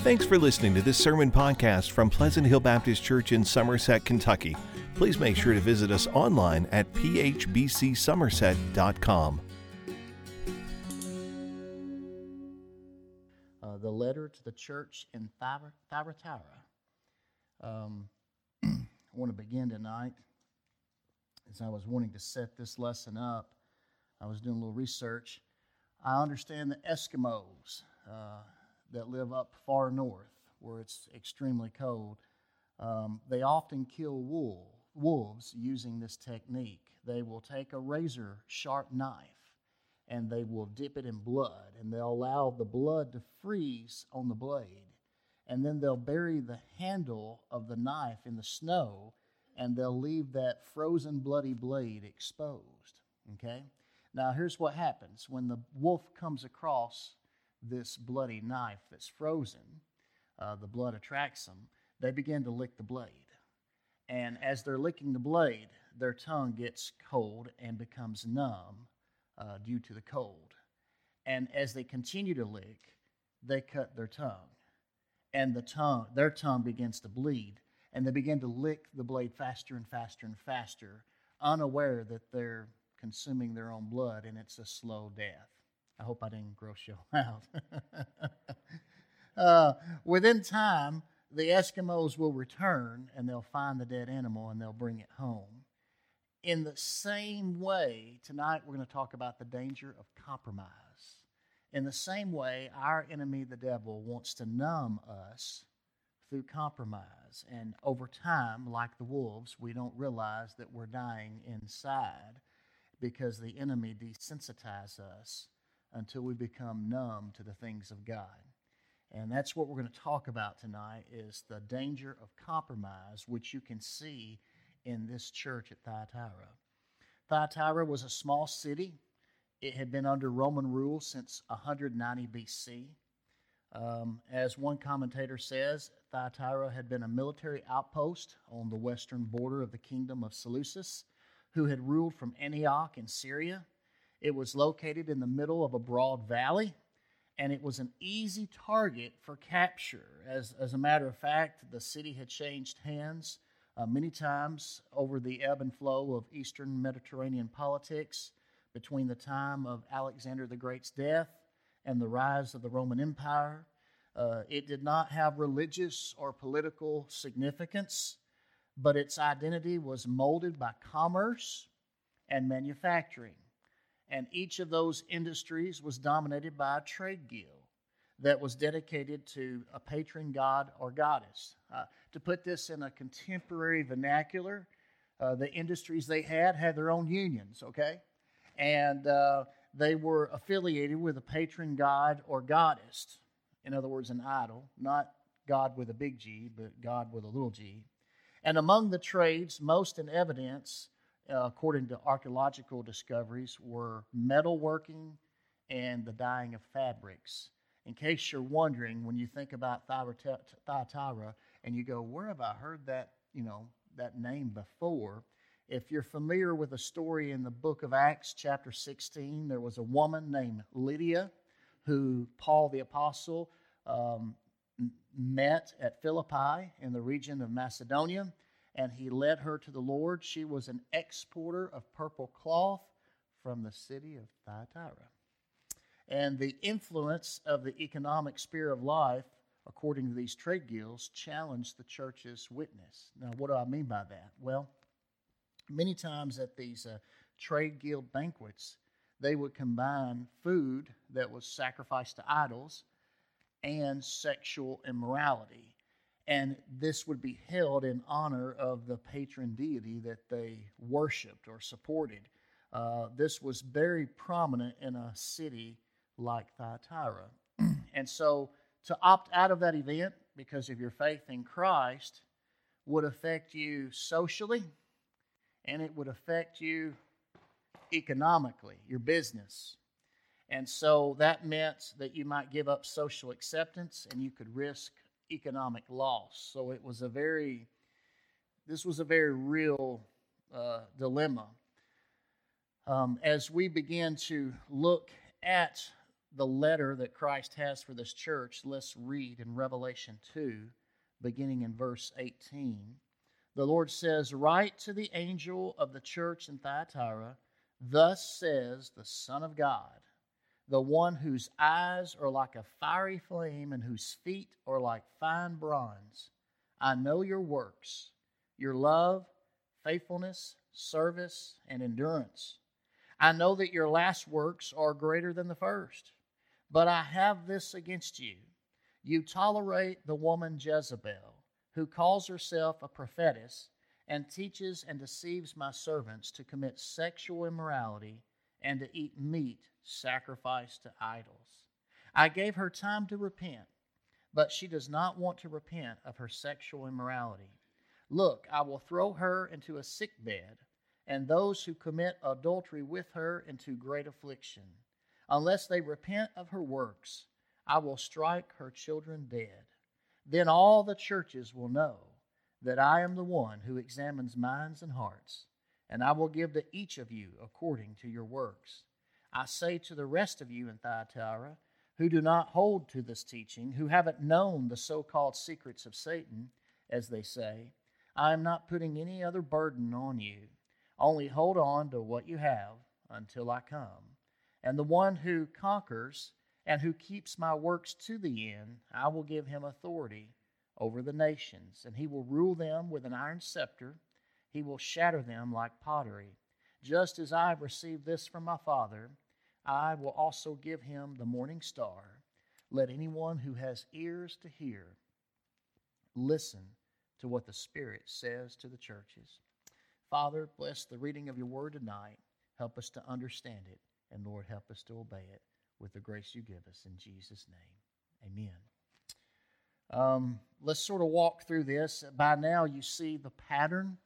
Thanks for listening to this sermon podcast from Pleasant Hill Baptist Church in Somerset, Kentucky. Please make sure to visit us online at phbcsomerset.com. uh, the letter to the church in Thyatira. Um, I want to begin tonight. As I was wanting to set this lesson up, I was doing a little research. I understand the Eskimos uh, that live up far north, where it's extremely cold, um, they often kill wool, wolves using this technique. They will take a razor sharp knife and they will dip it in blood and they'll allow the blood to freeze on the blade. And then they'll bury the handle of the knife in the snow and they'll leave that frozen bloody blade exposed. Okay? Now, here's what happens when the wolf comes across this bloody knife that's frozen, uh, the blood attracts them, they begin to lick the blade. And as they're licking the blade, their tongue gets cold and becomes numb uh, due to the cold. And as they continue to lick, they cut their tongue. And the tongue, their tongue begins to bleed. And they begin to lick the blade faster and faster and faster, unaware that they're consuming their own blood and it's a slow death. I hope I didn't gross you out. uh, within time, the Eskimos will return and they'll find the dead animal and they'll bring it home. In the same way, tonight we're going to talk about the danger of compromise. In the same way, our enemy, the devil, wants to numb us through compromise. And over time, like the wolves, we don't realize that we're dying inside because the enemy desensitizes us until we become numb to the things of God. And that's what we're going to talk about tonight is the danger of compromise, which you can see in this church at Thyatira. Thyatira was a small city. It had been under Roman rule since 190 BC. Um, as one commentator says, Thyatira had been a military outpost on the western border of the kingdom of Seleucus, who had ruled from Antioch in Syria it was located in the middle of a broad valley, and it was an easy target for capture. As, as a matter of fact, the city had changed hands uh, many times over the ebb and flow of Eastern Mediterranean politics between the time of Alexander the Great's death and the rise of the Roman Empire. Uh, it did not have religious or political significance, but its identity was molded by commerce and manufacturing. And each of those industries was dominated by a trade guild that was dedicated to a patron god or goddess. Uh, to put this in a contemporary vernacular, uh, the industries they had had their own unions, okay? And uh, they were affiliated with a patron god or goddess. In other words, an idol, not God with a big G, but God with a little g. And among the trades most in evidence uh, according to archaeological discoveries, were metalworking and the dyeing of fabrics. In case you're wondering, when you think about Thyatira and you go, where have I heard that, you know, that name before? If you're familiar with a story in the book of Acts, chapter 16, there was a woman named Lydia who Paul the Apostle um, met at Philippi in the region of Macedonia and he led her to the Lord. She was an exporter of purple cloth from the city of Thyatira. And the influence of the economic sphere of life, according to these trade guilds, challenged the church's witness. Now, what do I mean by that? Well, many times at these uh, trade guild banquets, they would combine food that was sacrificed to idols and sexual immorality and this would be held in honor of the patron deity that they worshiped or supported. Uh, this was very prominent in a city like Thyatira. and so to opt out of that event because of your faith in Christ would affect you socially and it would affect you economically, your business. And so that meant that you might give up social acceptance and you could risk economic loss. So it was a very, this was a very real uh, dilemma. Um, as we begin to look at the letter that Christ has for this church, let's read in Revelation 2, beginning in verse 18. The Lord says, Write to the angel of the church in Thyatira, Thus says the Son of God, the one whose eyes are like a fiery flame and whose feet are like fine bronze. I know your works, your love, faithfulness, service, and endurance. I know that your last works are greater than the first. But I have this against you. You tolerate the woman Jezebel, who calls herself a prophetess and teaches and deceives my servants to commit sexual immorality and to eat meat sacrificed to idols. I gave her time to repent, but she does not want to repent of her sexual immorality. Look, I will throw her into a sick bed, and those who commit adultery with her into great affliction. Unless they repent of her works, I will strike her children dead. Then all the churches will know that I am the one who examines minds and hearts, and I will give to each of you according to your works. I say to the rest of you in Thyatira, who do not hold to this teaching, who haven't known the so called secrets of Satan, as they say, I am not putting any other burden on you. Only hold on to what you have until I come. And the one who conquers and who keeps my works to the end, I will give him authority over the nations, and he will rule them with an iron scepter. He will shatter them like pottery. Just as I have received this from my Father, I will also give him the morning star. Let anyone who has ears to hear listen to what the Spirit says to the churches. Father, bless the reading of your word tonight. Help us to understand it, and Lord, help us to obey it with the grace you give us. In Jesus' name, amen. Um, let's sort of walk through this. By now, you see the pattern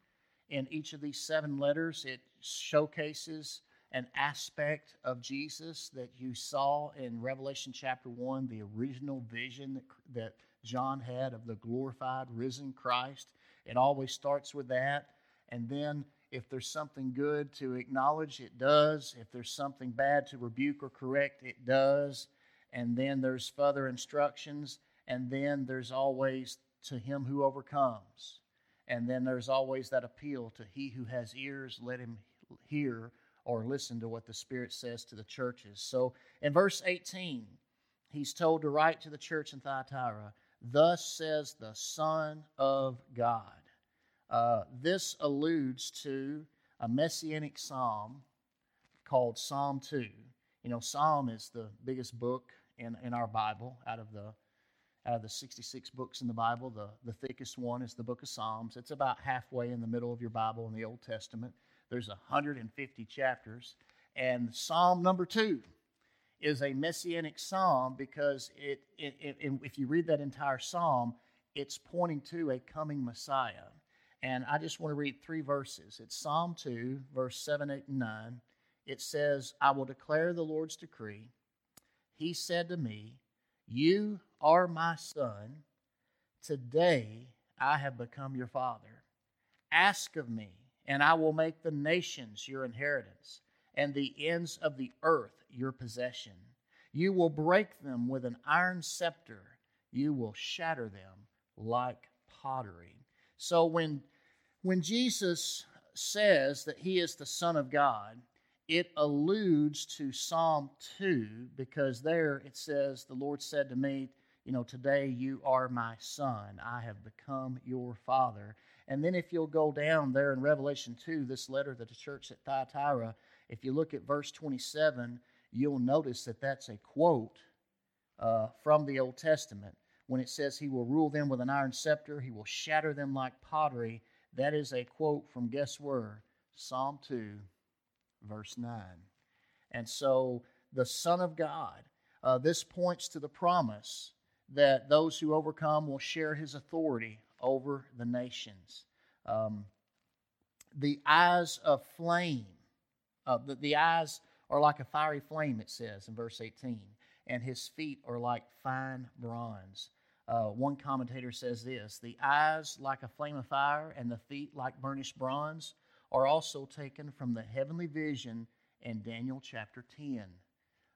in each of these seven letters. It showcases an aspect of Jesus that you saw in Revelation chapter 1, the original vision that, that John had of the glorified, risen Christ. It always starts with that. And then, if there's something good to acknowledge, it does. If there's something bad to rebuke or correct, it does. And then there's further instructions and then there's always to him who overcomes. And then there's always that appeal to he who has ears, let him hear or listen to what the Spirit says to the churches. So in verse 18, he's told to write to the church in Thyatira, Thus says the Son of God. Uh, this alludes to a messianic psalm called Psalm 2. You know, Psalm is the biggest book in, in our Bible out of the out of the 66 books in the Bible, the, the thickest one is the book of Psalms. It's about halfway in the middle of your Bible in the Old Testament. There's 150 chapters. And Psalm number two is a messianic psalm because it, it, it, if you read that entire psalm, it's pointing to a coming Messiah. And I just want to read three verses. It's Psalm 2, verse 7, 8, and 9. It says, I will declare the Lord's decree. He said to me, You are my son. Today I have become your father. Ask of me, and I will make the nations your inheritance, and the ends of the earth your possession. You will break them with an iron scepter, you will shatter them like pottery. So when when Jesus says that he is the Son of God, it alludes to Psalm 2 because there it says, The Lord said to me, You know, today you are my son. I have become your father. And then if you'll go down there in Revelation 2, this letter to the church at Thyatira, if you look at verse 27, you'll notice that that's a quote uh, from the Old Testament. When it says, He will rule them with an iron scepter, He will shatter them like pottery, that is a quote from guess where? Psalm 2, verse 9. And so the Son of God, uh, this points to the promise that those who overcome will share his authority over the nations. Um, the eyes of flame, uh, the, the eyes are like a fiery flame, it says in verse 18, and his feet are like fine bronze. Uh, one commentator says this the eyes like a flame of fire, and the feet like burnished bronze are also taken from the heavenly vision in Daniel chapter 10.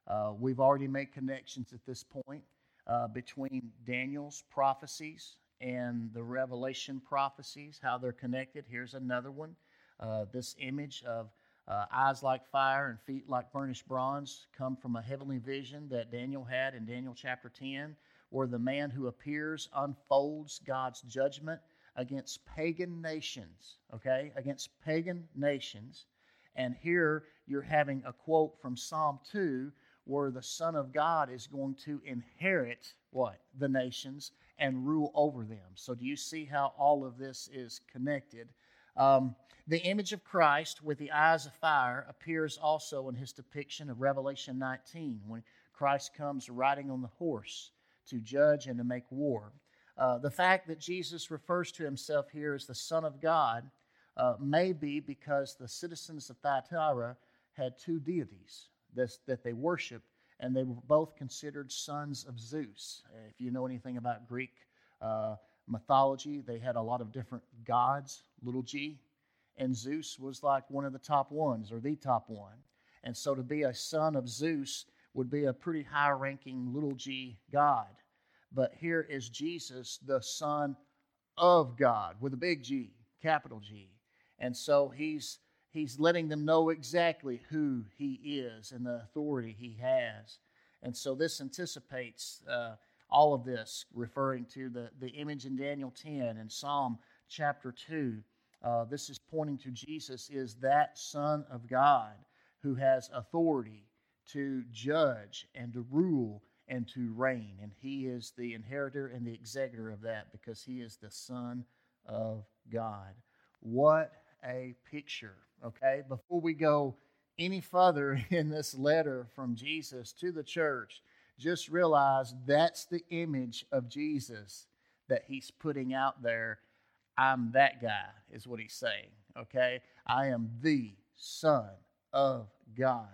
Uh, we've already made connections at this point uh, between Daniel's prophecies and the Revelation prophecies, how they're connected. Here's another one. Uh, this image of uh, eyes like fire and feet like burnished bronze come from a heavenly vision that Daniel had in Daniel chapter 10, where the man who appears unfolds God's judgment against pagan nations, okay? Against pagan nations. And here you're having a quote from Psalm 2 where the Son of God is going to inherit what? The nations and rule over them. So, do you see how all of this is connected? Um, the image of Christ with the eyes of fire appears also in his depiction of Revelation 19 when Christ comes riding on the horse to judge and to make war. Uh, the fact that Jesus refers to himself here as the Son of God uh, may be because the citizens of Thyatira had two deities that they worshiped, and they were both considered sons of Zeus. If you know anything about Greek uh, mythology, they had a lot of different gods, little g, and Zeus was like one of the top ones or the top one. And so to be a son of Zeus would be a pretty high ranking little g god. But here is Jesus, the Son of God, with a big G, capital G. And so he's he's letting them know exactly who he is and the authority he has. And so this anticipates uh, all of this, referring to the, the image in Daniel 10 and Psalm chapter 2. Uh, this is pointing to Jesus is that Son of God who has authority to judge and to rule and to reign. And he is the inheritor and the executor of that because he is the Son of God. What a picture, okay? Before we go any further in this letter from Jesus to the church, just realize that's the image of Jesus that he's putting out there. I'm that guy, is what he's saying, okay? I am the Son of God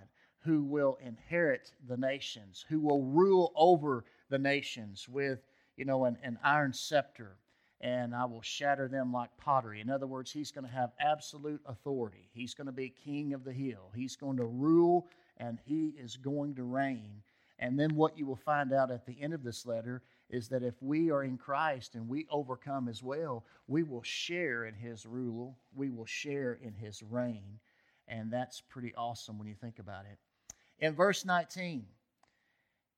who will inherit the nations, who will rule over the nations with, you know, an, an iron scepter, and I will shatter them like pottery. In other words, he's going to have absolute authority. He's going to be king of the hill. He's going to rule and he is going to reign. And then what you will find out at the end of this letter is that if we are in Christ and we overcome as well, we will share in his rule, we will share in his reign. And that's pretty awesome when you think about it. In verse 19,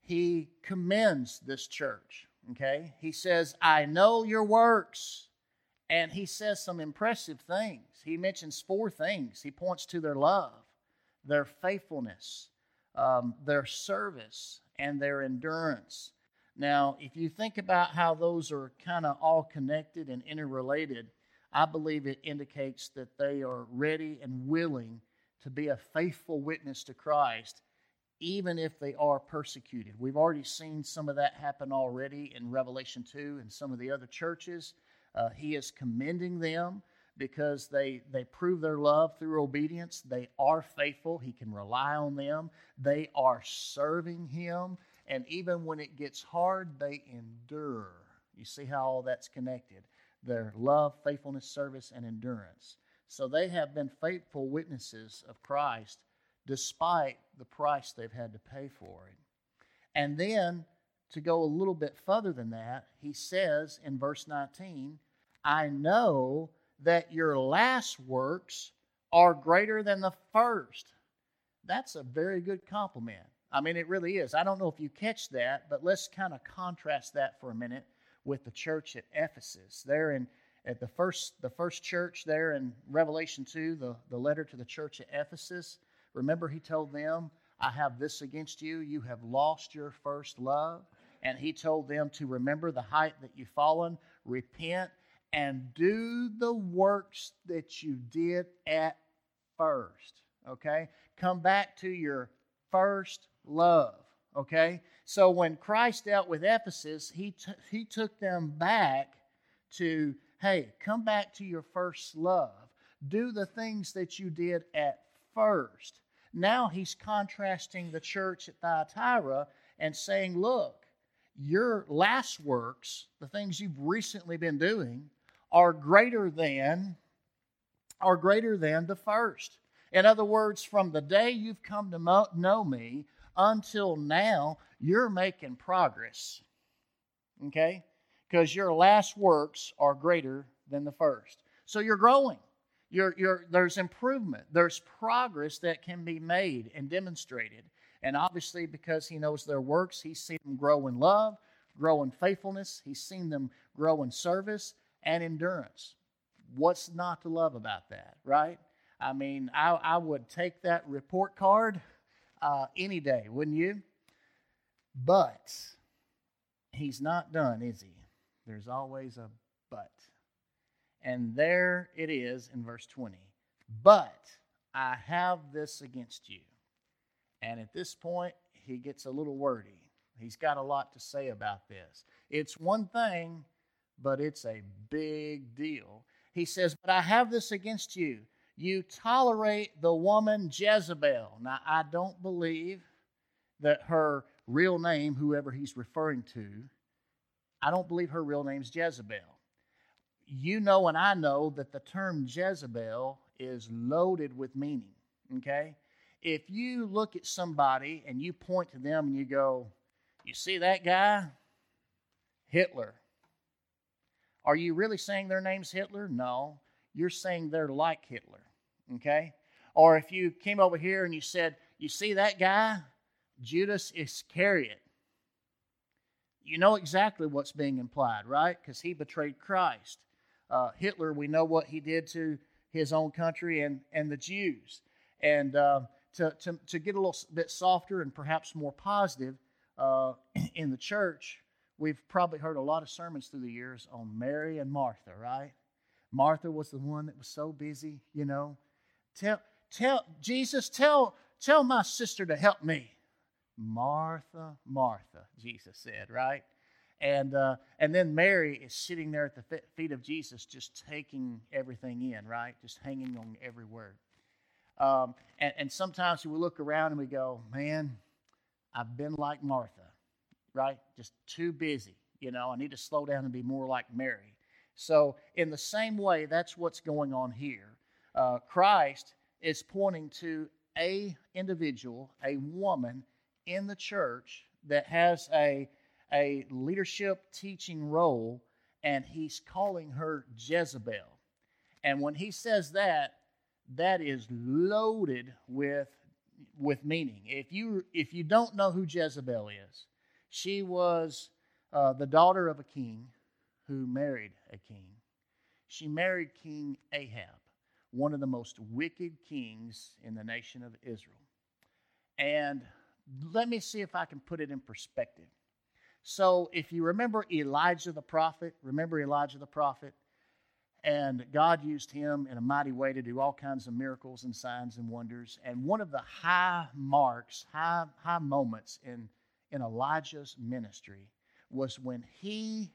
he commends this church. Okay? He says, I know your works. And he says some impressive things. He mentions four things. He points to their love, their faithfulness, um, their service, and their endurance. Now, if you think about how those are kind of all connected and interrelated, I believe it indicates that they are ready and willing to be a faithful witness to Christ even if they are persecuted. We've already seen some of that happen already in Revelation 2 and some of the other churches. Uh, he is commending them because they, they prove their love through obedience. They are faithful. He can rely on them. They are serving Him. And even when it gets hard, they endure. You see how all that's connected their love, faithfulness, service, and endurance. So they have been faithful witnesses of Christ despite the price they've had to pay for it. And then to go a little bit further than that, he says in verse 19, I know that your last works are greater than the first. That's a very good compliment. I mean, it really is. I don't know if you catch that, but let's kind of contrast that for a minute with the church at Ephesus. There in at the first the first church there in Revelation 2, the, the letter to the church at Ephesus, Remember, he told them, I have this against you. You have lost your first love. And he told them to remember the height that you've fallen, repent, and do the works that you did at first. Okay? Come back to your first love. Okay? So when Christ dealt with Ephesus, he, t- he took them back to, hey, come back to your first love. Do the things that you did at first. Now he's contrasting the church at Thyatira and saying, look, your last works, the things you've recently been doing, are greater than are greater than the first. In other words, from the day you've come to know me, until now, you're making progress. Okay? Because your last works are greater than the first. So you're growing. You're, you're, there's improvement. There's progress that can be made and demonstrated. And obviously, because he knows their works, he's seen them grow in love, grow in faithfulness. He's seen them grow in service and endurance. What's not to love about that, right? I mean, I, I would take that report card uh, any day, wouldn't you? But he's not done, is he? There's always a but. And there it is in verse 20. But I have this against you. And at this point, he gets a little wordy. He's got a lot to say about this. It's one thing, but it's a big deal. He says, But I have this against you. You tolerate the woman Jezebel. Now, I don't believe that her real name, whoever he's referring to, I don't believe her real name's Jezebel. You know, and I know that the term Jezebel is loaded with meaning, okay? If you look at somebody and you point to them and you go, You see that guy? Hitler. Are you really saying their name's Hitler? No. You're saying they're like Hitler, okay? Or if you came over here and you said, You see that guy? Judas Iscariot. You know exactly what's being implied, right? Because he betrayed Christ. Uh, Hitler, we know what he did to his own country and, and the Jews. And uh, to, to, to get a little bit softer and perhaps more positive uh, in the church, we've probably heard a lot of sermons through the years on Mary and Martha, right? Martha was the one that was so busy, you know. Tell, tell Jesus, tell, tell my sister to help me. Martha, Martha, Jesus said, right? And, uh, and then Mary is sitting there at the feet of Jesus, just taking everything in, right? Just hanging on every word. Um, and, and sometimes we look around and we go, man, I've been like Martha, right? Just too busy. You know, I need to slow down and be more like Mary. So, in the same way, that's what's going on here. Uh, Christ is pointing to a individual, a woman in the church that has a, a leadership teaching role, and he's calling her Jezebel. And when he says that, that is loaded with, with meaning. If you, if you don't know who Jezebel is, she was uh, the daughter of a king who married a king. She married King Ahab, one of the most wicked kings in the nation of Israel. And let me see if I can put it in perspective. So, if you remember Elijah the prophet, remember Elijah the prophet? And God used him in a mighty way to do all kinds of miracles and signs and wonders. And one of the high marks, high, high moments in, in Elijah's ministry was when he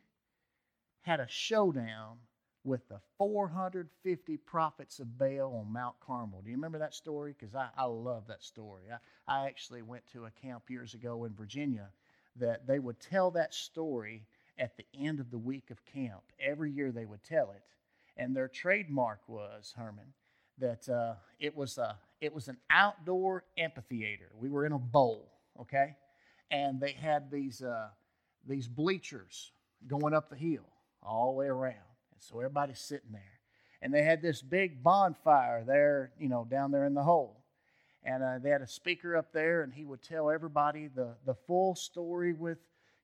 had a showdown with the 450 prophets of Baal on Mount Carmel. Do you remember that story? Because I, I love that story. I, I actually went to a camp years ago in Virginia that they would tell that story at the end of the week of camp. Every year they would tell it. And their trademark was, Herman, that uh, it, was a, it was an outdoor amphitheater. We were in a bowl, okay? And they had these, uh, these bleachers going up the hill all the way around. And so everybody's sitting there. And they had this big bonfire there, you know, down there in the hole. And uh, they had a speaker up there, and he would tell everybody the, the full story with,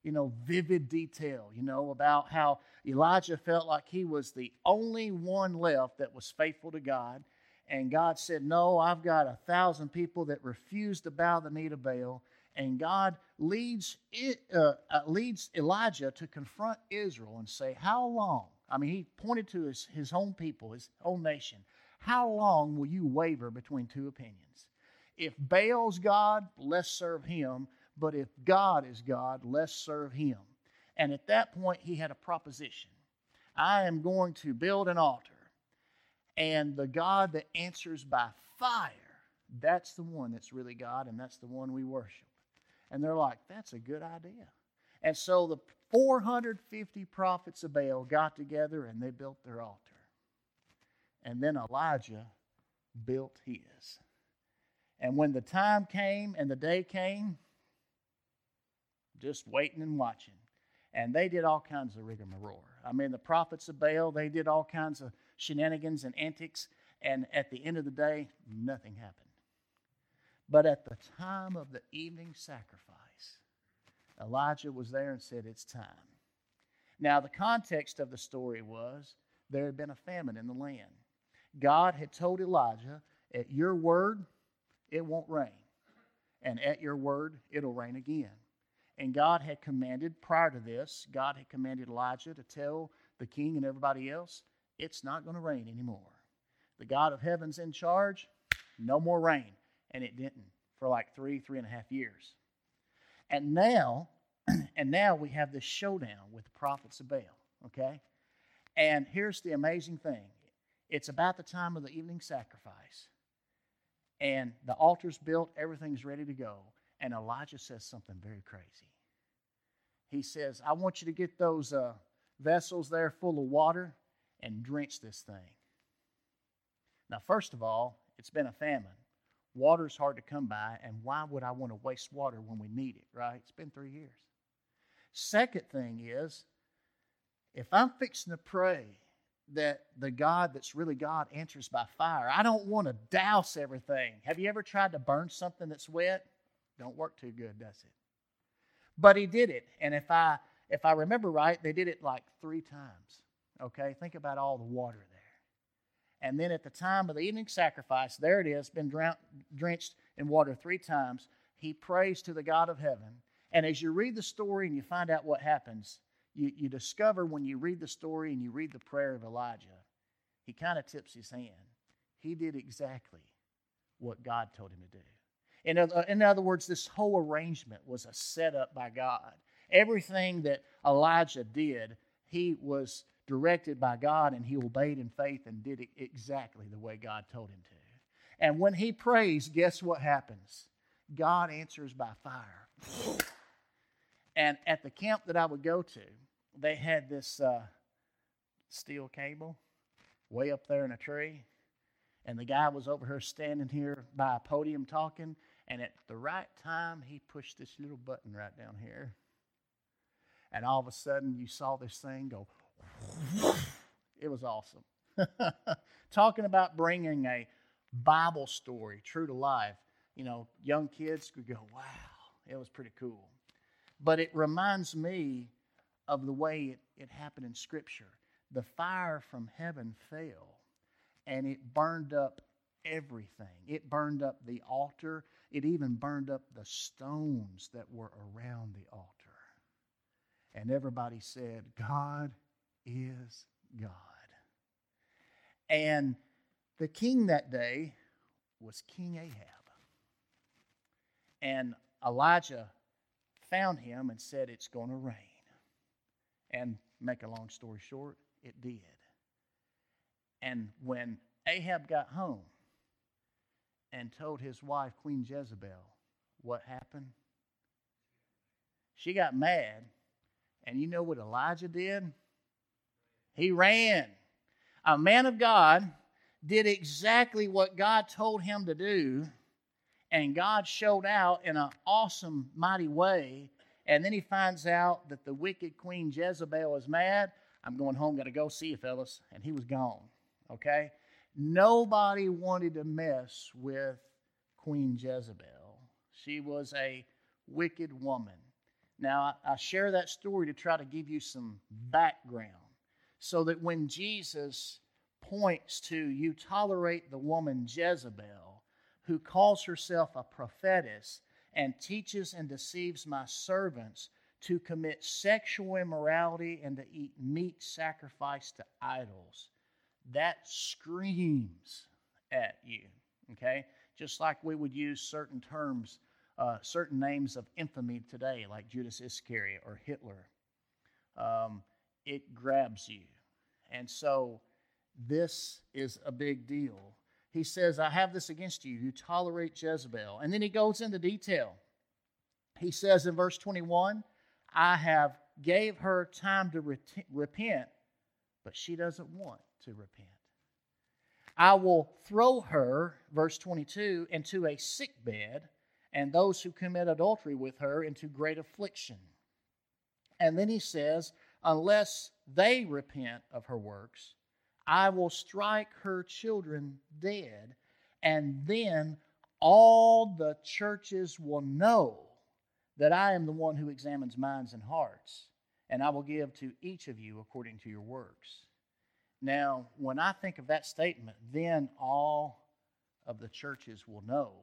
you know, vivid detail, you know, about how Elijah felt like he was the only one left that was faithful to God. And God said, No, I've got a thousand people that refuse to bow the knee to Baal and God leads, it, uh, uh, leads Elijah to confront Israel and say, How long? I mean, he pointed to his, his own people, his own nation. How long will you waver between two opinions? If Baal's God, let's serve him. But if God is God, let's serve him. And at that point, he had a proposition I am going to build an altar. And the God that answers by fire, that's the one that's really God, and that's the one we worship. And they're like, that's a good idea. And so the 450 prophets of Baal got together and they built their altar. And then Elijah built his. And when the time came and the day came, just waiting and watching. And they did all kinds of rigmarole. I mean, the prophets of Baal, they did all kinds of shenanigans and antics. And at the end of the day, nothing happened. But at the time of the evening sacrifice, Elijah was there and said, It's time. Now, the context of the story was there had been a famine in the land. God had told Elijah, At your word, it won't rain. And at your word, it'll rain again. And God had commanded, prior to this, God had commanded Elijah to tell the king and everybody else, It's not going to rain anymore. The God of heaven's in charge, no more rain. And it didn't for like three, three and a half years. And now, and now we have this showdown with the prophets of Baal, okay? And here's the amazing thing it's about the time of the evening sacrifice. And the altar's built, everything's ready to go. And Elijah says something very crazy. He says, I want you to get those uh, vessels there full of water and drench this thing. Now, first of all, it's been a famine. Water's hard to come by, and why would I want to waste water when we need it, right? It's been three years. Second thing is, if I'm fixing to pray that the God that's really God answers by fire, I don't want to douse everything. Have you ever tried to burn something that's wet? Don't work too good, does it? But he did it, and if I if I remember right, they did it like three times. Okay, think about all the water there. And then at the time of the evening sacrifice, there it is, been drenched in water three times. He prays to the God of heaven. And as you read the story and you find out what happens, you, you discover when you read the story and you read the prayer of Elijah, he kind of tips his hand. He did exactly what God told him to do. In other, in other words, this whole arrangement was a setup by God. Everything that Elijah did, he was directed by God, and he obeyed in faith and did it exactly the way God told him to. And when he prays, guess what happens? God answers by fire. And at the camp that I would go to, they had this uh, steel cable way up there in a tree. And the guy was over here standing here by a podium talking. And at the right time, he pushed this little button right down here. And all of a sudden, you saw this thing go it was awesome. Talking about bringing a Bible story true to life, you know, young kids could go, wow, it was pretty cool. But it reminds me of the way it, it happened in Scripture. The fire from heaven fell and it burned up everything. It burned up the altar, it even burned up the stones that were around the altar. And everybody said, God is God. And the king that day was King Ahab. And Elijah found him and said, It's going to rain. And make a long story short, it did. And when Ahab got home and told his wife, Queen Jezebel, what happened, she got mad. And you know what Elijah did? He ran. A man of God did exactly what God told him to do, and God showed out in an awesome, mighty way. And then he finds out that the wicked queen Jezebel is mad. I'm going home, got to go see you, fellas. And he was gone. Okay? Nobody wanted to mess with Queen Jezebel. She was a wicked woman. Now, I share that story to try to give you some background so that when Jesus points to you tolerate the woman Jezebel, who calls herself a prophetess and teaches and deceives my servants to commit sexual immorality and to eat meat sacrificed to idols, that screams at you, okay? Just like we would use certain terms, uh, certain names of infamy today, like Judas Iscariot or Hitler. Um, it grabs you. And so this is a big deal. He says, I have this against you. You tolerate Jezebel. And then he goes into detail. He says in verse 21, I have gave her time to repent, but she doesn't want to repent. I will throw her, verse 22, into a sick bed, and those who commit adultery with her into great affliction. And then he says, Unless they repent of her works, I will strike her children dead, and then all the churches will know that I am the one who examines minds and hearts, and I will give to each of you according to your works. Now, when I think of that statement, then all of the churches will know.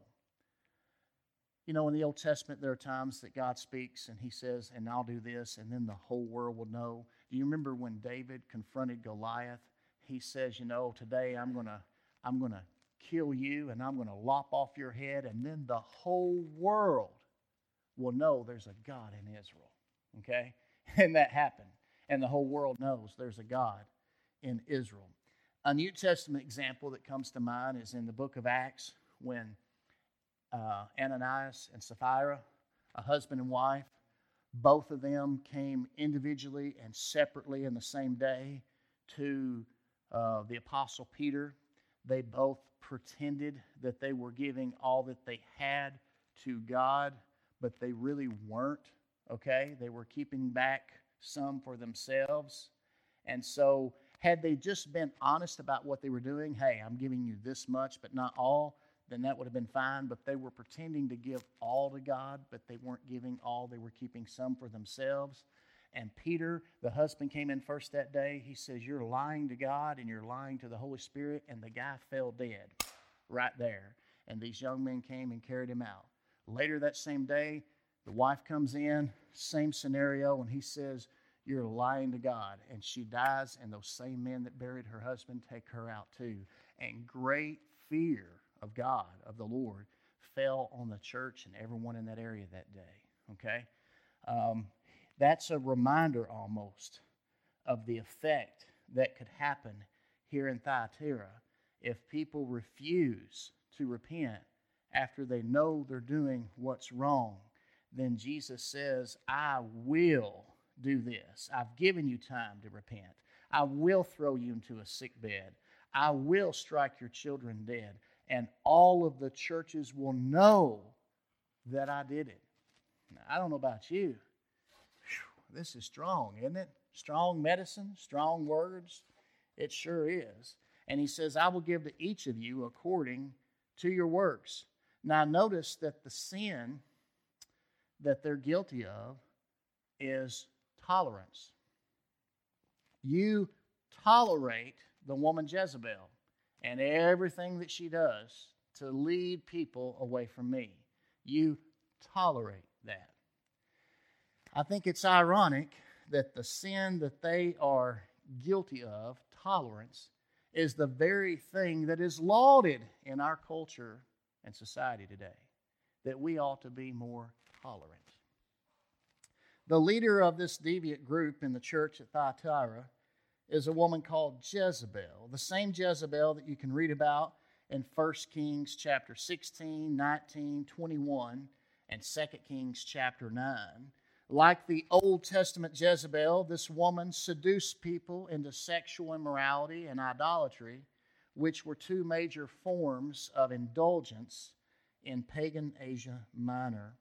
You know, in the Old Testament, there are times that God speaks and He says, and I'll do this, and then the whole world will know. Do you remember when David confronted Goliath? He says, You know, today I'm going to. I'm going to kill you and I'm going to lop off your head, and then the whole world will know there's a God in Israel. Okay? And that happened. And the whole world knows there's a God in Israel. A New Testament example that comes to mind is in the book of Acts when uh, Ananias and Sapphira, a husband and wife, both of them came individually and separately in the same day to uh, the Apostle Peter. They both pretended that they were giving all that they had to God, but they really weren't, okay? They were keeping back some for themselves. And so, had they just been honest about what they were doing, hey, I'm giving you this much, but not all, then that would have been fine. But they were pretending to give all to God, but they weren't giving all. They were keeping some for themselves. And Peter, the husband, came in first that day. He says, You're lying to God and you're lying to the Holy Spirit. And the guy fell dead right there. And these young men came and carried him out. Later that same day, the wife comes in, same scenario, and he says, You're lying to God. And she dies, and those same men that buried her husband take her out too. And great fear of God, of the Lord, fell on the church and everyone in that area that day. Okay? Um, that's a reminder almost of the effect that could happen here in Thyatira if people refuse to repent after they know they're doing what's wrong. Then Jesus says, I will do this. I've given you time to repent. I will throw you into a sick bed. I will strike your children dead. And all of the churches will know that I did it. Now, I don't know about you this is strong, isn't it? Strong medicine, strong words. It sure is. And he says, I will give to each of you according to your works. Now, notice that the sin that they're guilty of is tolerance. You tolerate the woman Jezebel and everything that she does to lead people away from me. You tolerate that. I think it's ironic that the sin that they are guilty of, tolerance, is the very thing that is lauded in our culture and society today, that we ought to be more tolerant. The leader of this deviant group in the church at Thyatira is a woman called Jezebel, the same Jezebel that you can read about in 1 Kings chapter 16, 19, 21, and 2 Kings chapter 9. Like the Old Testament Jezebel, this woman seduced people into sexual immorality and idolatry, which were two major forms of indulgence in pagan Asia Minor.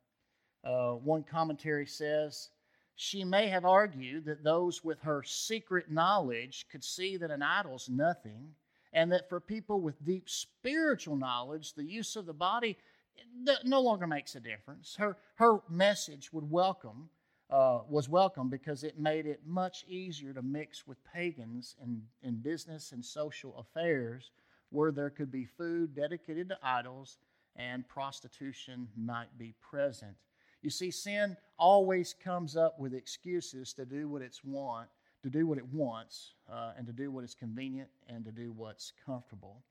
Uh, one commentary says, she may have argued that those with her secret knowledge could see that an idol's nothing, and that for people with deep spiritual knowledge, the use of the body no longer makes a difference. Her, her message would welcome uh, was welcome because it made it much easier to mix with pagans in, in business and social affairs where there could be food dedicated to idols and prostitution might be present. You see, sin always comes up with excuses to do what it's want, to do what it wants, uh, and to do what is convenient and to do what's comfortable.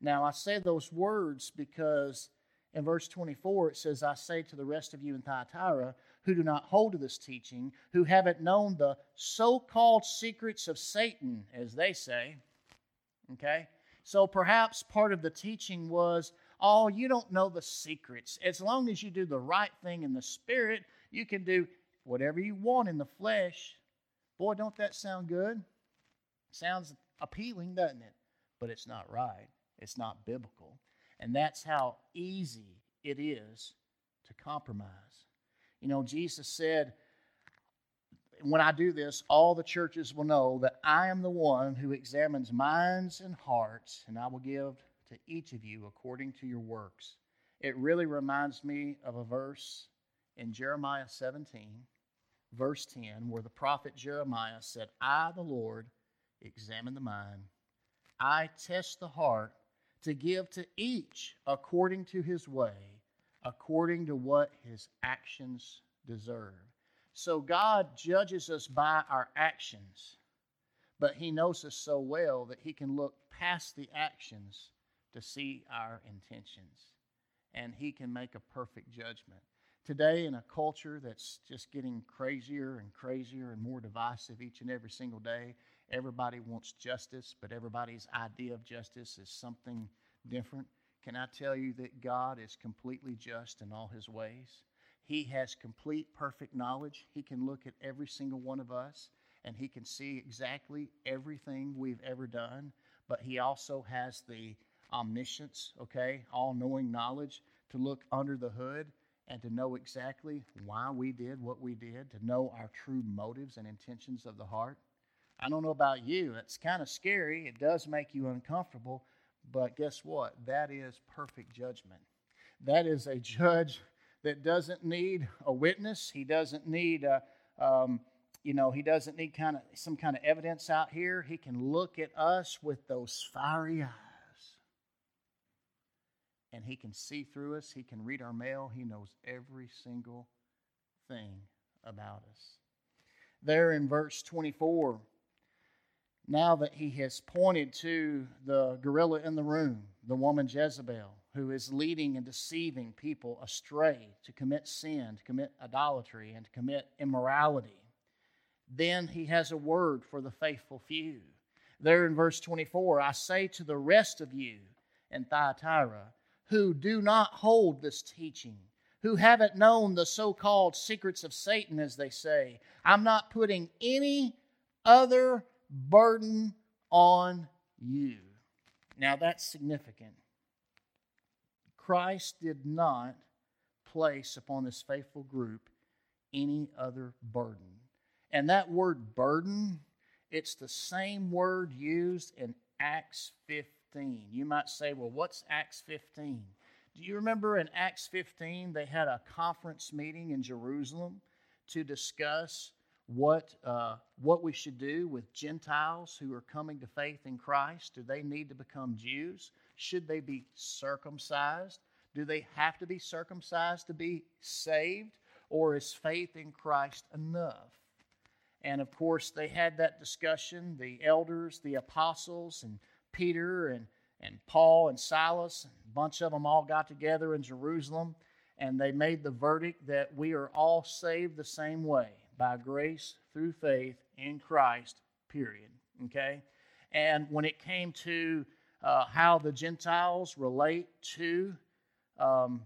Now, I say those words because in verse 24 it says, I say to the rest of you in Thyatira, who do not hold to this teaching, who haven't known the so called secrets of Satan, as they say. Okay? So perhaps part of the teaching was, oh, you don't know the secrets. As long as you do the right thing in the spirit, you can do whatever you want in the flesh. Boy, don't that sound good? Sounds appealing, doesn't it? But it's not right. It's not biblical. And that's how easy it is to compromise. You know, Jesus said, when I do this, all the churches will know that I am the one who examines minds and hearts, and I will give to each of you according to your works. It really reminds me of a verse in Jeremiah 17, verse 10, where the prophet Jeremiah said, I, the Lord, examine the mind, I test the heart to give to each according to his way, according to what his actions deserve. So God judges us by our actions, but He knows us so well that He can look past the actions to see our intentions, and He can make a perfect judgment. Today, in a culture that's just getting crazier and crazier and more divisive each and every single day, everybody wants justice, but everybody's idea of justice is something different. Can I tell you that God is completely just in all His ways? He has complete, perfect knowledge. He can look at every single one of us and he can see exactly everything we've ever done. But he also has the omniscience, okay, all knowing knowledge to look under the hood and to know exactly why we did what we did, to know our true motives and intentions of the heart. I don't know about you, it's kind of scary. It does make you uncomfortable, but guess what? That is perfect judgment. That is a judge that doesn't need a witness. He doesn't need, a, um, you know, he doesn't need kind of some kind of evidence out here. He can look at us with those fiery eyes, and he can see through us. He can read our mail. He knows every single thing about us. There in verse 24, now that he has pointed to the gorilla in the room, the woman Jezebel, who is leading and deceiving people astray to commit sin, to commit idolatry, and to commit immorality. Then he has a word for the faithful few. There in verse 24, I say to the rest of you in Thyatira who do not hold this teaching, who haven't known the so called secrets of Satan, as they say, I'm not putting any other burden on you. Now that's significant. Christ did not place upon this faithful group any other burden. And that word burden, it's the same word used in Acts 15. You might say, well, what's Acts 15? Do you remember in Acts 15 they had a conference meeting in Jerusalem to discuss what, uh, what we should do with Gentiles who are coming to faith in Christ? Do they need to become Jews? Should they be circumcised? Do they have to be circumcised to be saved? Or is faith in Christ enough? And of course, they had that discussion the elders, the apostles, and Peter and, and Paul and Silas, a bunch of them all got together in Jerusalem and they made the verdict that we are all saved the same way by grace through faith in Christ, period. Okay? And when it came to uh, how the Gentiles relate to um,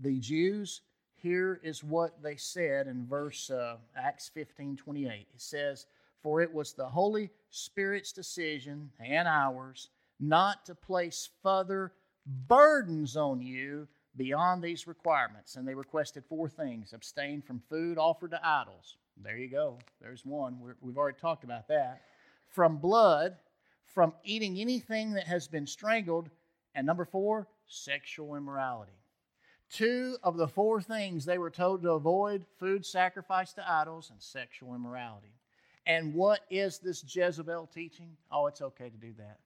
the Jews, here is what they said in verse uh, Acts 15 28. It says, For it was the Holy Spirit's decision and ours not to place further burdens on you beyond these requirements. And they requested four things abstain from food offered to idols. There you go. There's one. we have already talked about that. From blood, from eating anything that has been strangled. And number four, sexual immorality. Two of the four things they were told to avoid food sacrificed to idols and sexual immorality. And what is this Jezebel teaching? Oh, it's okay to do that.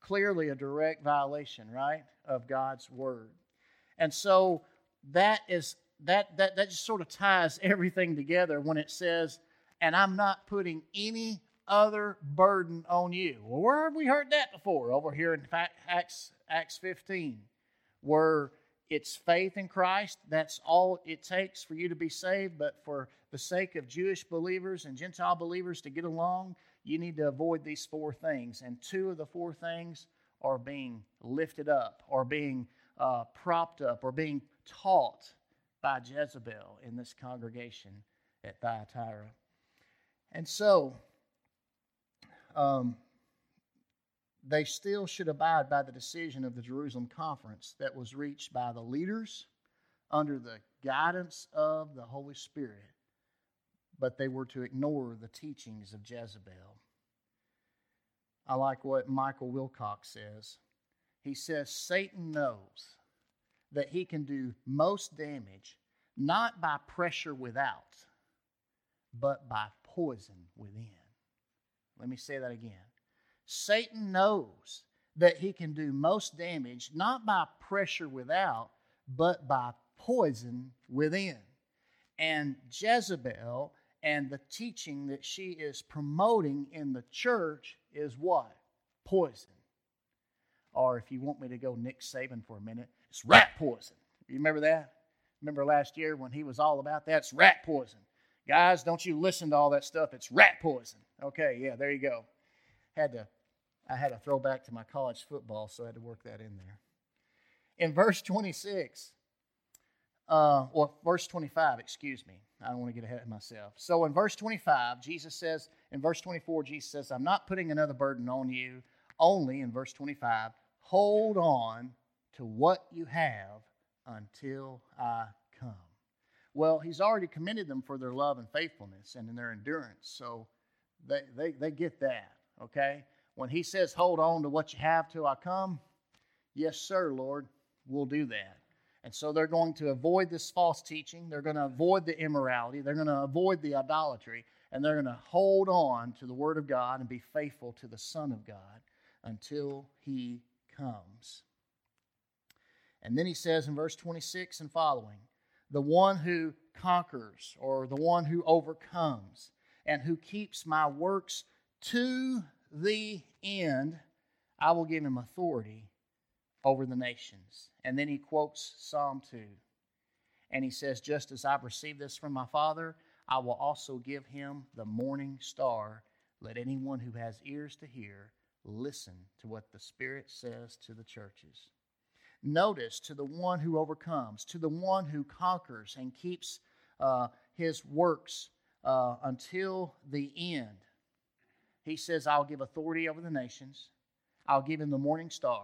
Clearly, a direct violation, right, of God's word. And so that is that that that just sort of ties everything together when it says, "And I'm not putting any other burden on you." Well, where have we heard that before? Over here in Acts Acts 15, where it's faith in Christ. That's all it takes for you to be saved. But for the sake of Jewish believers and Gentile believers to get along, you need to avoid these four things. And two of the four things are being lifted up, or being uh, propped up, or being taught by Jezebel in this congregation at Thyatira. And so, um, they still should abide by the decision of the Jerusalem conference that was reached by the leaders under the guidance of the Holy Spirit, but they were to ignore the teachings of Jezebel. I like what Michael Wilcock says. He says, Satan knows that he can do most damage not by pressure without, but by poison within. Let me say that again. Satan knows that he can do most damage not by pressure without, but by poison within. And Jezebel and the teaching that she is promoting in the church is what? Poison. Or if you want me to go Nick Saban for a minute, it's rat poison. You remember that? Remember last year when he was all about that? It's rat poison. Guys, don't you listen to all that stuff. It's rat poison. Okay, yeah, there you go. Had to I had to throw back to my college football, so I had to work that in there. In verse 26, uh, or verse 25, excuse me. I don't want to get ahead of myself. So in verse 25, Jesus says, in verse 24, Jesus says, I'm not putting another burden on you. Only, in verse 25, hold on to what you have until I come. Well, he's already commended them for their love and faithfulness and in their endurance. So they, they, they get that, okay? When he says, hold on to what you have till I come, yes, sir, Lord, we'll do that. And so they're going to avoid this false teaching. They're going to avoid the immorality. They're going to avoid the idolatry. And they're going to hold on to the Word of God and be faithful to the Son of God until He comes. And then he says in verse 26 and following, the one who conquers or the one who overcomes and who keeps my works to the end, I will give him authority over the nations. And then he quotes Psalm 2. And he says, Just as I've received this from my Father, I will also give him the morning star. Let anyone who has ears to hear listen to what the Spirit says to the churches. Notice to the one who overcomes, to the one who conquers and keeps uh, his works uh, until the end. He says, I'll give authority over the nations, I'll give him the morning star.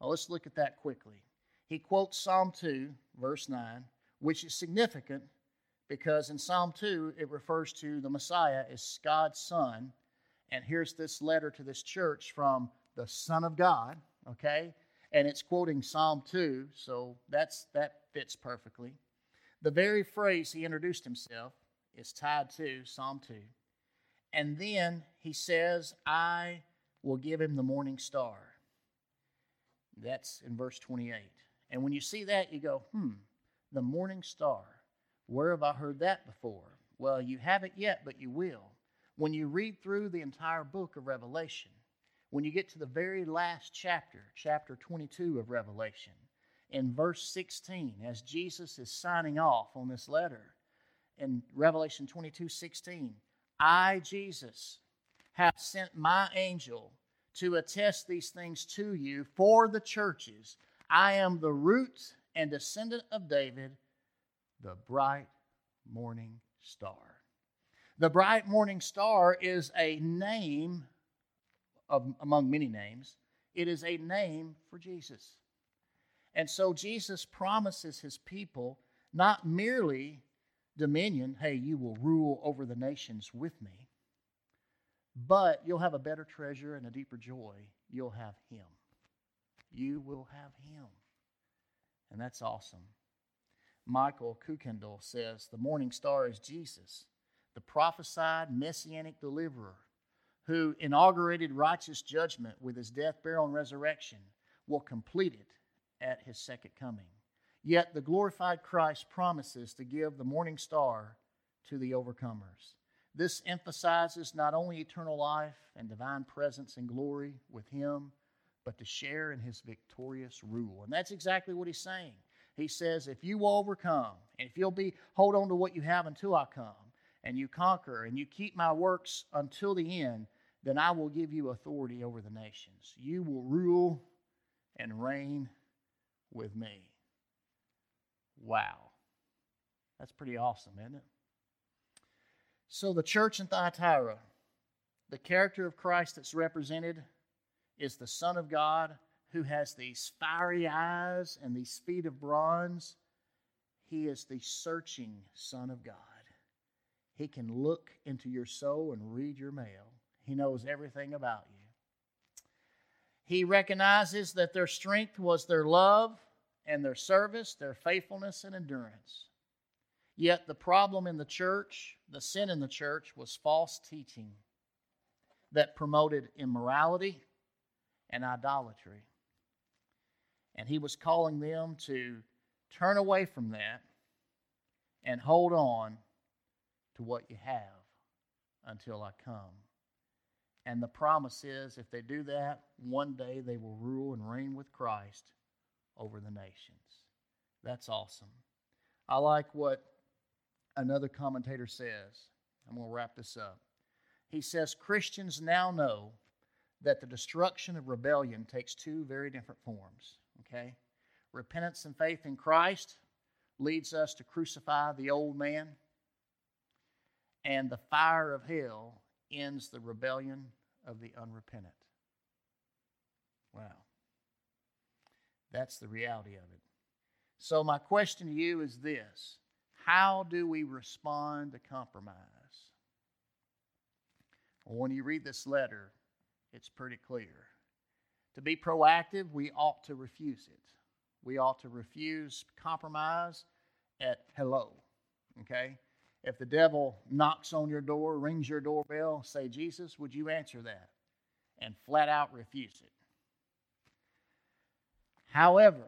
Now let's look at that quickly. He quotes Psalm 2, verse 9, which is significant because in Psalm 2 it refers to the Messiah as God's Son. And here's this letter to this church from the Son of God, okay? And it's quoting Psalm 2, so that's that fits perfectly. The very phrase he introduced himself is tied to Psalm 2. And then he says, I will give him the morning star. That's in verse 28. And when you see that, you go, hmm, the morning star. Where have I heard that before? Well, you haven't yet, but you will. When you read through the entire book of Revelation, when you get to the very last chapter, chapter 22 of Revelation, in verse 16, as Jesus is signing off on this letter, in Revelation 22 16, I, Jesus, have sent my angel to attest these things to you for the churches. I am the root and descendant of David, the bright morning star. The bright morning star is a name of, among many names. It is a name for Jesus. And so Jesus promises his people not merely dominion, hey, you will rule over the nations with me, but you'll have a better treasure and a deeper joy. You'll have him. You will have him. And that's awesome. Michael Kuykendall says the morning star is Jesus, the prophesied messianic deliverer who inaugurated righteous judgment with his death, burial, and resurrection, will complete it at his second coming. Yet the glorified Christ promises to give the morning star to the overcomers. This emphasizes not only eternal life and divine presence and glory with Him, but to share in His victorious rule. And that's exactly what He's saying. He says, if you will overcome, and if you'll be hold on to what you have until I come, and you conquer, and you keep my works until the end, then I will give you authority over the nations. You will rule and reign with me. Wow. That's pretty awesome, isn't it? So, the church in Thyatira, the character of Christ that's represented is the Son of God who has these fiery eyes and these feet of bronze. He is the searching Son of God. He can look into your soul and read your mail. He knows everything about you. He recognizes that their strength was their love and their service, their faithfulness and endurance. Yet the problem in the church, the sin in the church, was false teaching that promoted immorality and idolatry. And he was calling them to turn away from that and hold on to what you have until I come. And the promise is if they do that, one day they will rule and reign with Christ over the nations. That's awesome. I like what another commentator says. I'm going to wrap this up. He says Christians now know that the destruction of rebellion takes two very different forms. Okay? Repentance and faith in Christ leads us to crucify the old man, and the fire of hell ends the rebellion of the unrepentant. Wow. That's the reality of it. So, my question to you is this How do we respond to compromise? Well, when you read this letter, it's pretty clear. To be proactive, we ought to refuse it. We ought to refuse compromise at hello. Okay? If the devil knocks on your door, rings your doorbell, say, Jesus, would you answer that? And flat out refuse it. However,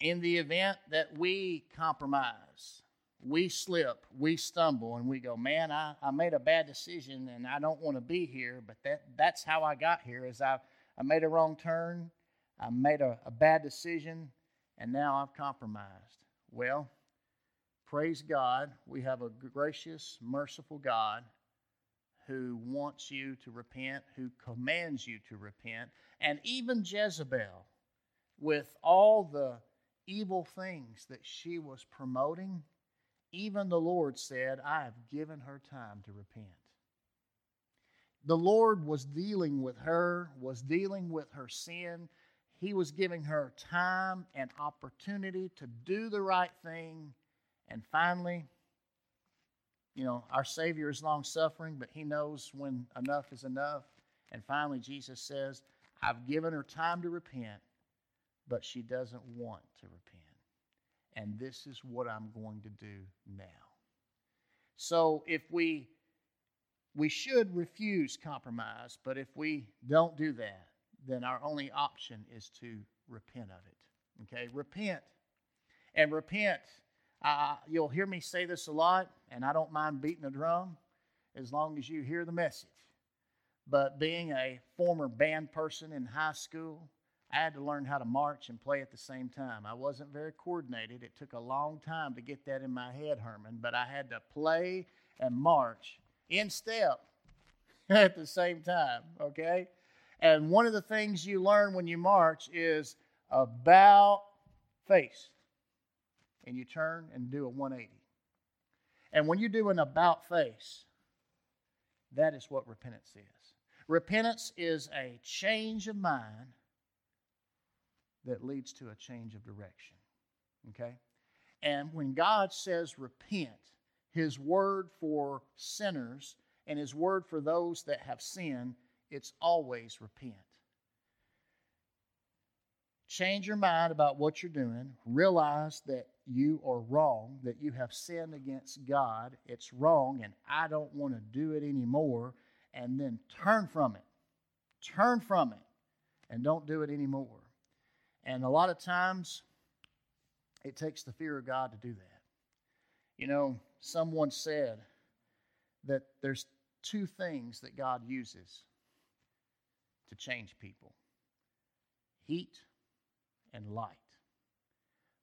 in the event that we compromise, we slip, we stumble, and we go, man, I, I made a bad decision and I don't want to be here, but that, that's how I got here is I, I made a wrong turn, I made a, a bad decision, and now I've compromised. Well, praise God, we have a gracious, merciful God who wants you to repent, who commands you to repent, and even Jezebel, with all the evil things that she was promoting, even the Lord said, I have given her time to repent. The Lord was dealing with her, was dealing with her sin. He was giving her time and opportunity to do the right thing. And finally, you know, our Savior is long suffering, but He knows when enough is enough. And finally, Jesus says, I've given her time to repent, but she doesn't want to repent and this is what I'm going to do now. So if we we should refuse compromise, but if we don't do that, then our only option is to repent of it. Okay, repent. And repent, uh, you'll hear me say this a lot, and I don't mind beating a drum as long as you hear the message. But being a former band person in high school, I had to learn how to march and play at the same time. I wasn't very coordinated. It took a long time to get that in my head, Herman, but I had to play and march in step at the same time, okay? And one of the things you learn when you march is about face. And you turn and do a 180. And when you do an about face, that is what repentance is. Repentance is a change of mind that leads to a change of direction. Okay? And when God says repent, his word for sinners and his word for those that have sinned, it's always repent. Change your mind about what you're doing. Realize that you are wrong, that you have sinned against God. It's wrong, and I don't want to do it anymore. And then turn from it. Turn from it, and don't do it anymore. And a lot of times, it takes the fear of God to do that. You know, someone said that there's two things that God uses to change people heat and light.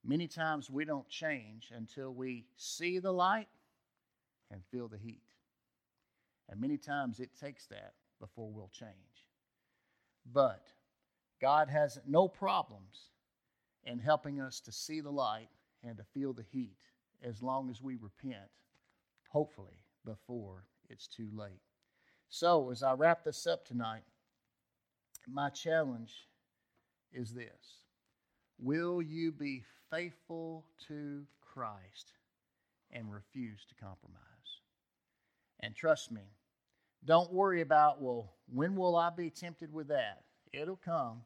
Many times we don't change until we see the light and feel the heat. And many times it takes that before we'll change. But God has no problems in helping us to see the light and to feel the heat as long as we repent, hopefully, before it's too late. So, as I wrap this up tonight, my challenge is this Will you be faithful to Christ and refuse to compromise. And trust me, don't worry about, well, when will I be tempted with that? It'll come.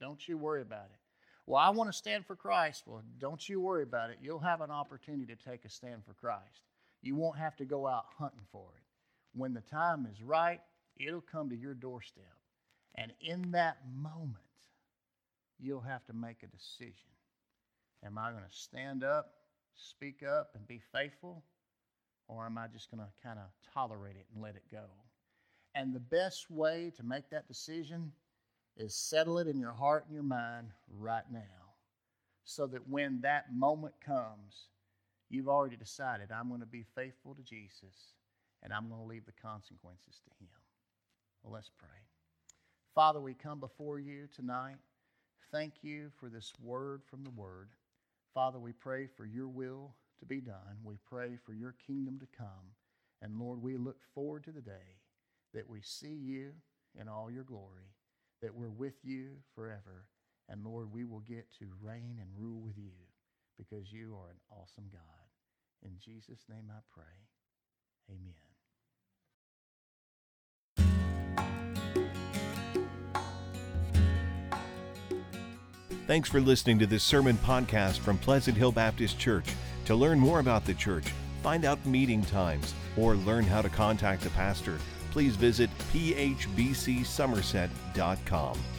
Don't you worry about it. Well, I want to stand for Christ. Well, don't you worry about it. You'll have an opportunity to take a stand for Christ. You won't have to go out hunting for it. When the time is right, it'll come to your doorstep. And in that moment, you'll have to make a decision. Am I going to stand up, speak up, and be faithful? Or am I just going to kind of tolerate it and let it go? And the best way to make that decision is settle it in your heart and your mind right now so that when that moment comes, you've already decided, I'm going to be faithful to Jesus and I'm going to leave the consequences to Him. Well, let's pray. Father, we come before you tonight. Thank you for this word from the Word. Father, we pray for your will to be done. We pray for your kingdom to come. And Lord, we look forward to the day that we see you in all your glory that we're with you forever. And Lord, we will get to reign and rule with you because you are an awesome God. In Jesus' name I pray. Amen. Thanks for listening to this sermon podcast from Pleasant Hill Baptist Church. To learn more about the church, find out meeting times, or learn how to contact the pastor, please visit phbcsomerset.com.